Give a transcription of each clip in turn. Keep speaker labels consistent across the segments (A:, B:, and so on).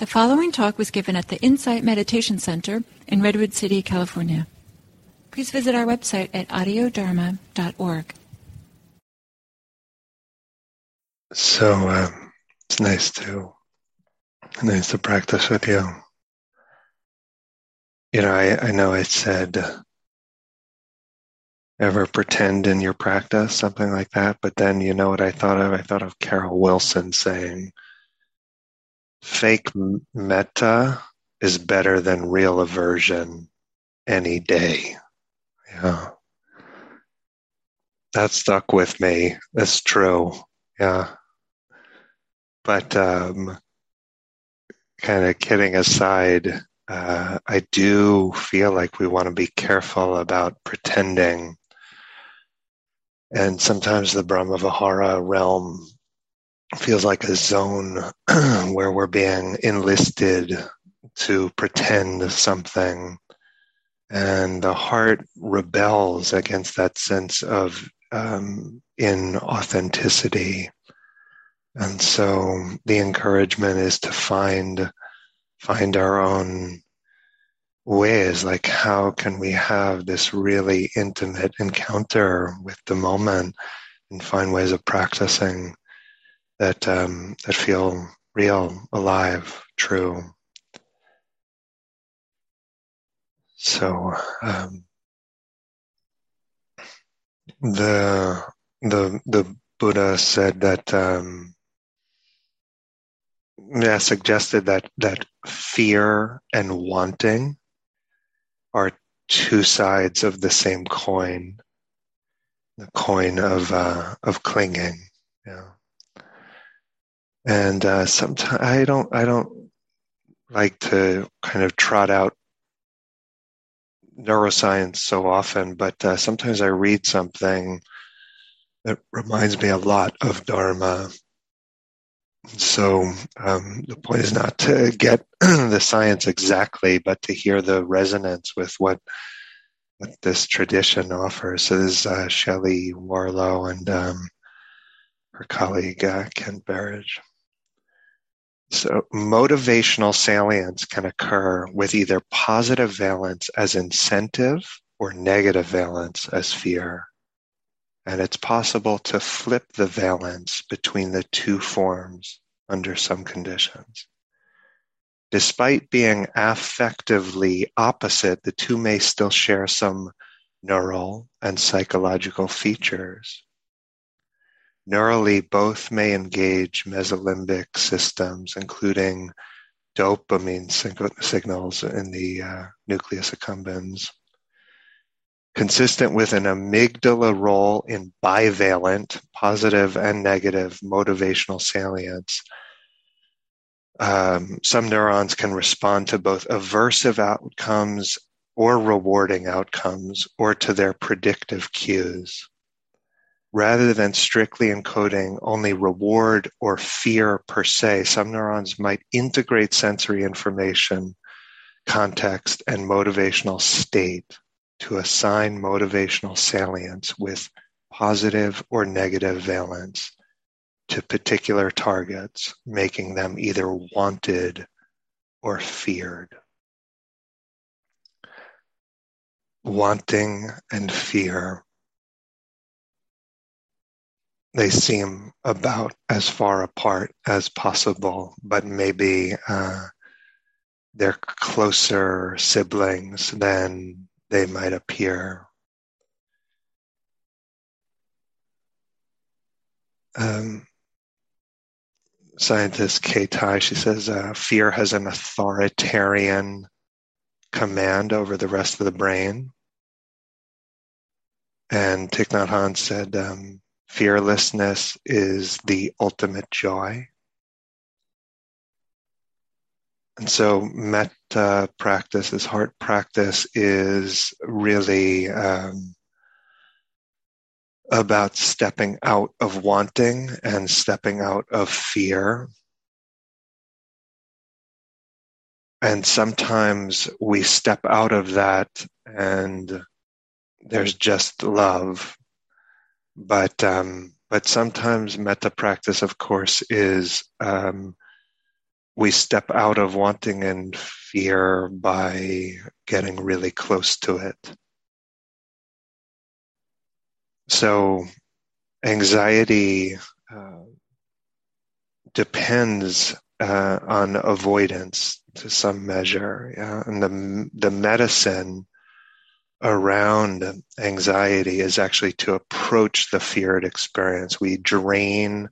A: The following talk was given at the Insight Meditation Center in Redwood City, California. Please visit our website at audiodharma.org.
B: So um, it's nice to nice to practice with you. You know, I, I know I said ever pretend in your practice, something like that, but then you know what I thought of? I thought of Carol Wilson saying fake metta is better than real aversion any day. Yeah. That stuck with me. That's true. Yeah. But um, kind of kidding aside, uh, I do feel like we want to be careful about pretending. And sometimes the Brahmavihara realm feels like a zone where we're being enlisted to pretend something. And the heart rebels against that sense of um, inauthenticity. And so the encouragement is to find find our own ways like how can we have this really intimate encounter with the moment and find ways of practicing that um, that feel real, alive, true. So um, the the the Buddha said that um, yeah, suggested that that fear and wanting are two sides of the same coin, the coin of uh, of clinging. Yeah and uh, sometimes I don't I don't like to kind of trot out neuroscience so often, but uh, sometimes I read something that reminds me a lot of Dharma. So um, the point is not to get the science exactly, but to hear the resonance with what what this tradition offers. So this is uh, Shelley Warlow and um, her colleague uh, Kent Berridge. So motivational salience can occur with either positive valence as incentive or negative valence as fear. And it's possible to flip the valence between the two forms under some conditions. Despite being affectively opposite, the two may still share some neural and psychological features. Neurally, both may engage mesolimbic systems, including dopamine signals in the uh, nucleus accumbens. Consistent with an amygdala role in bivalent, positive and negative motivational salience, um, some neurons can respond to both aversive outcomes or rewarding outcomes or to their predictive cues rather than strictly encoding only reward or fear per se, some neurons might integrate sensory information, context, and motivational state to assign motivational salience with positive or negative valence to particular targets, making them either wanted or feared. Wanting and fear they seem about as far apart as possible, but maybe uh, they're closer siblings than they might appear. Um, scientist Kay Tye, she says, uh, fear has an authoritarian command over the rest of the brain. And Thich Nhat Hanh said, um, Fearlessness is the ultimate joy. And so, metta practice, this heart practice, is really um, about stepping out of wanting and stepping out of fear. And sometimes we step out of that and there's just love but um, but sometimes metta practice, of course, is um, we step out of wanting and fear by getting really close to it. So, anxiety uh, depends uh, on avoidance to some measure, yeah? and the the medicine around anxiety is actually to approach the feared experience. We drain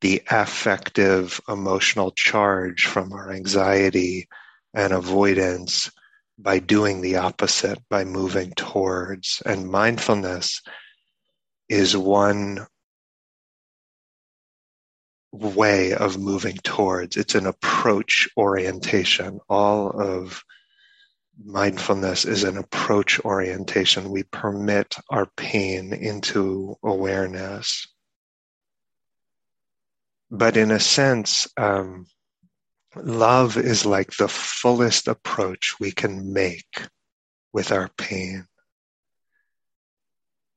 B: the affective emotional charge from our anxiety and avoidance by doing the opposite, by moving towards. And mindfulness is one way of moving towards. It's an approach orientation. All of mindfulness is an approach orientation. We permit our pain into awareness. But in a sense, um, love is like the fullest approach we can make with our pain.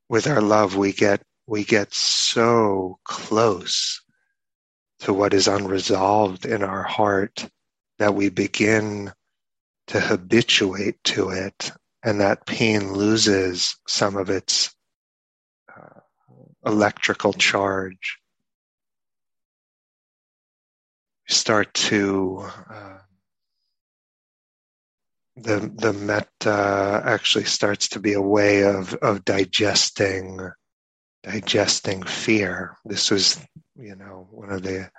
B: With our love, we get we get so close to what is unresolved in our heart that we begin to habituate to it, and that pain loses some of its uh, electrical charge. We start to uh, the the metta actually starts to be a way of of digesting digesting fear. This was, you know, one of the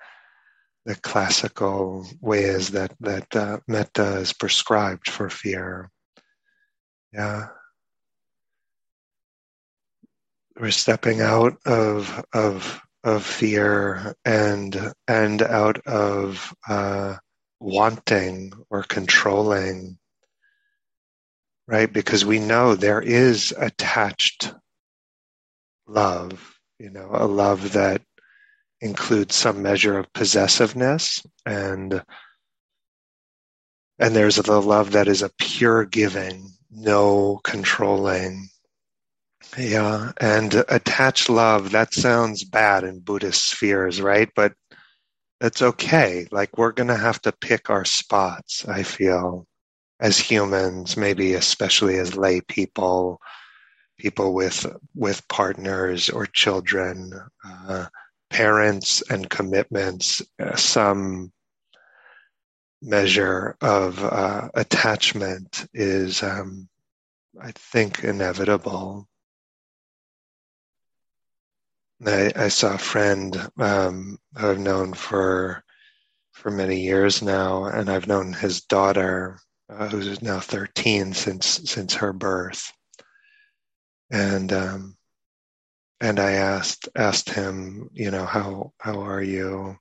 B: the classical ways that that uh, metta is prescribed for fear. Yeah, we're stepping out of of of fear and and out of uh, wanting or controlling, right? Because we know there is attached love, you know, a love that includes some measure of possessiveness and and there's the love that is a pure giving no controlling. Yeah and attached love that sounds bad in buddhist spheres right? But that's okay. Like we're going to have to pick our spots i feel as humans maybe especially as lay people people with with partners or children uh, parents and commitments uh, some measure of uh, attachment is, um, I think, inevitable. I, I saw a friend um, who I've known for for many years now, and I've known his daughter, uh, who's now 13, since since her birth. And um, and I asked asked him, you know, how how are you?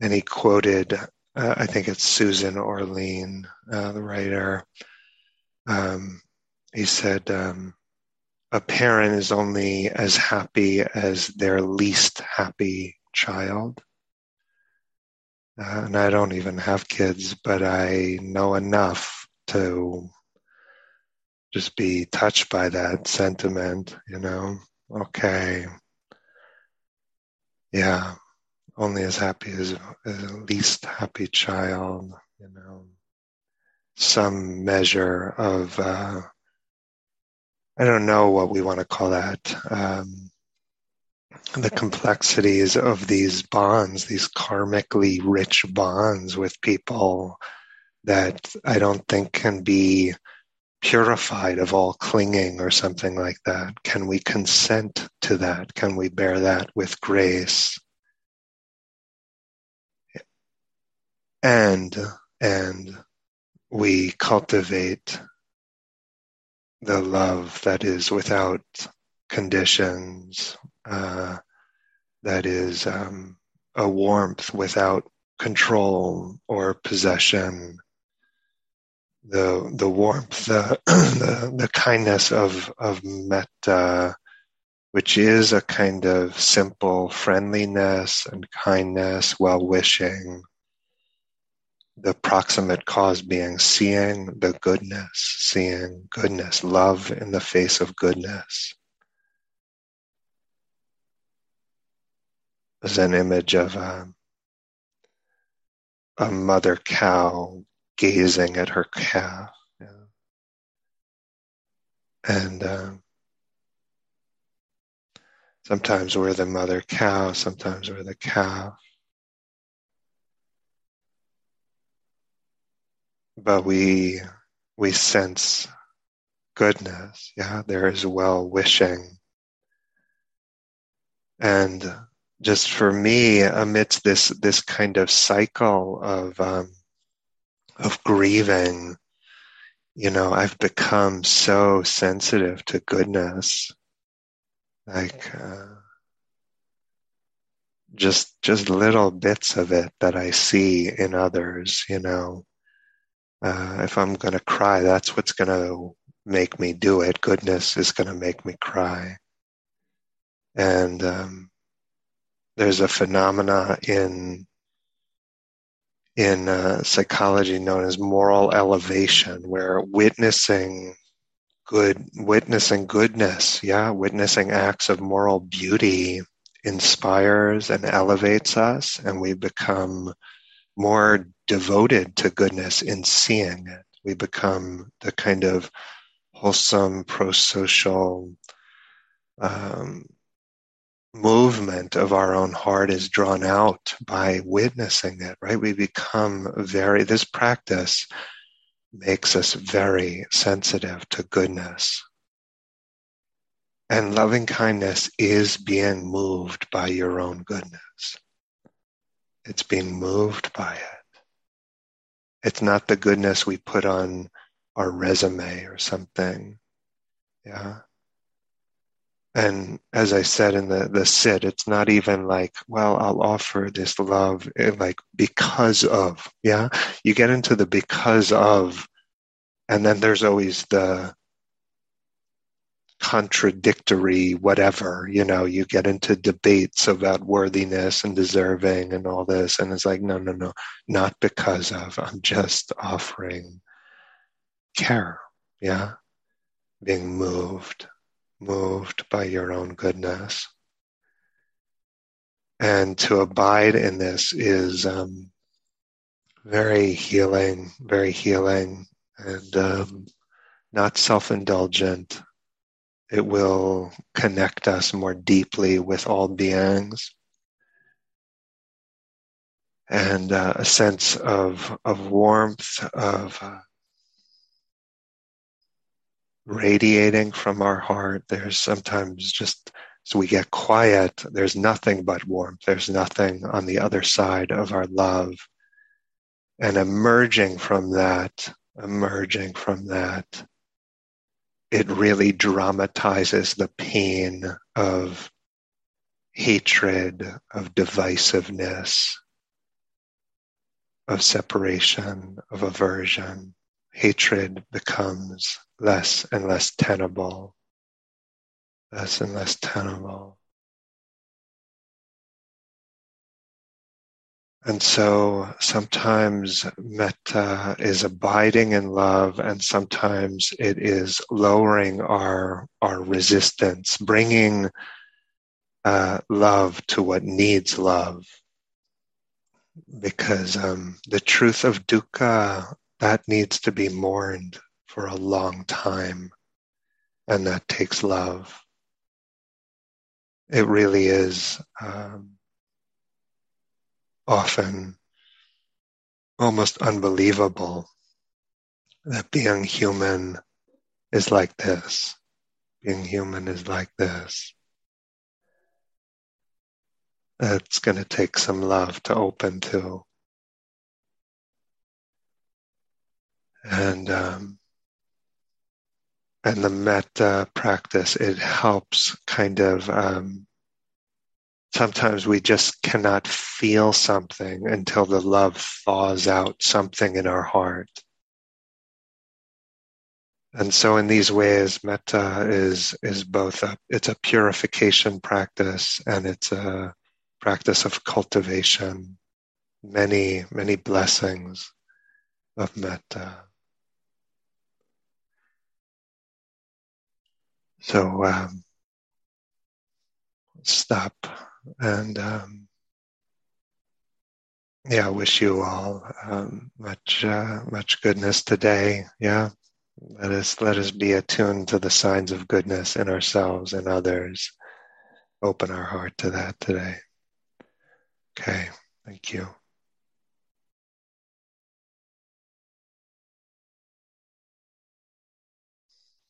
B: And he quoted, uh, I think it's Susan Orlean, uh, the writer. Um, he said, um, "A parent is only as happy as their least happy child." Uh, and I don't even have kids, but I know enough to just be touched by that sentiment, you know okay, yeah, only as happy as, a least happy child, you know, some measure of, uh, I don't know what we want to call that. Um, the complexities of these bonds, these karmically rich bonds with people that I don't think can be purified of all clinging or something like that? Can we consent to that? Can we bear that with grace? And, and we cultivate the love that is without conditions, uh, that is um, a warmth without control or possession, the the warmth, the the, the kindness of of metta, which is a kind of simple friendliness and kindness, well wishing. The proximate cause being seeing the goodness, seeing goodness, love in the face of goodness. As an image of a, a mother cow gazing at her calf. Yeah. And uh, sometimes we're the mother cow, sometimes we're the calf. But we we sense goodness. Yeah, there is well wishing. And just for me, amidst this this kind of cycle of um, of grieving, you know, I've become so sensitive to goodness, like uh, just just little bits of it that I see in others. You know, uh, if I'm going to cry, that's what's going to make me do it. Goodness is going to make me cry. And um, there's a phenomena in in uh, psychology known as moral elevation, where witnessing good, witnessing goodness, yeah, witnessing acts of moral beauty inspires and elevates us, and we become more devoted to goodness in seeing it. We become the kind of wholesome, pro-social um, movement of our own heart is drawn out by witnessing it, right? We become very, this practice makes us very sensitive to goodness. And loving kindness is being moved by your own goodness. It's being moved by it. It's not the goodness we put on our resume or something. Yeah. And as I said in the, the sit, it's not even like, well, I'll offer this love eh, like because of, yeah. You get into the because of, and then there's always the contradictory whatever, you know, you get into debates about worthiness and deserving and all this. And it's like, no, no, no, not because of, I'm just offering care. Yeah. Being moved, moved by your own goodness. And to abide in this is um, very healing, very healing, and um, not self indulgent. It will connect us more deeply with all beings. And uh, a sense of, of warmth, of uh, radiating from our heart. There's sometimes just so we get quiet, there's nothing but warmth. There's nothing on the other side of our love. And emerging from that, emerging from that, it really dramatizes the pain of hatred, of divisiveness, of separation, of aversion. Hatred becomes less and less tenable, less and less tenable. And so sometimes metta is abiding in love, and sometimes it is lowering our, our resistance, bringing uh, love to what needs love. Because um, the truth of dukkha, that needs to be mourned for a long time, and that takes love. It really is um, often almost unbelievable that being human is like this. Being human is like this. It's going to take some love to open to. And um, and the metta practice, it helps kind of. Um, sometimes we just cannot feel something until the love thaws out something in our heart. And so in these ways, metta is, is both a, it's a purification practice and it's a practice of cultivation. Many, many blessings of metta. So um, stop and um, yeah, I wish you all um, much uh, much goodness today. Yeah, let us let us be attuned to the signs of goodness in ourselves and others. Open our heart to that today. Okay, thank you.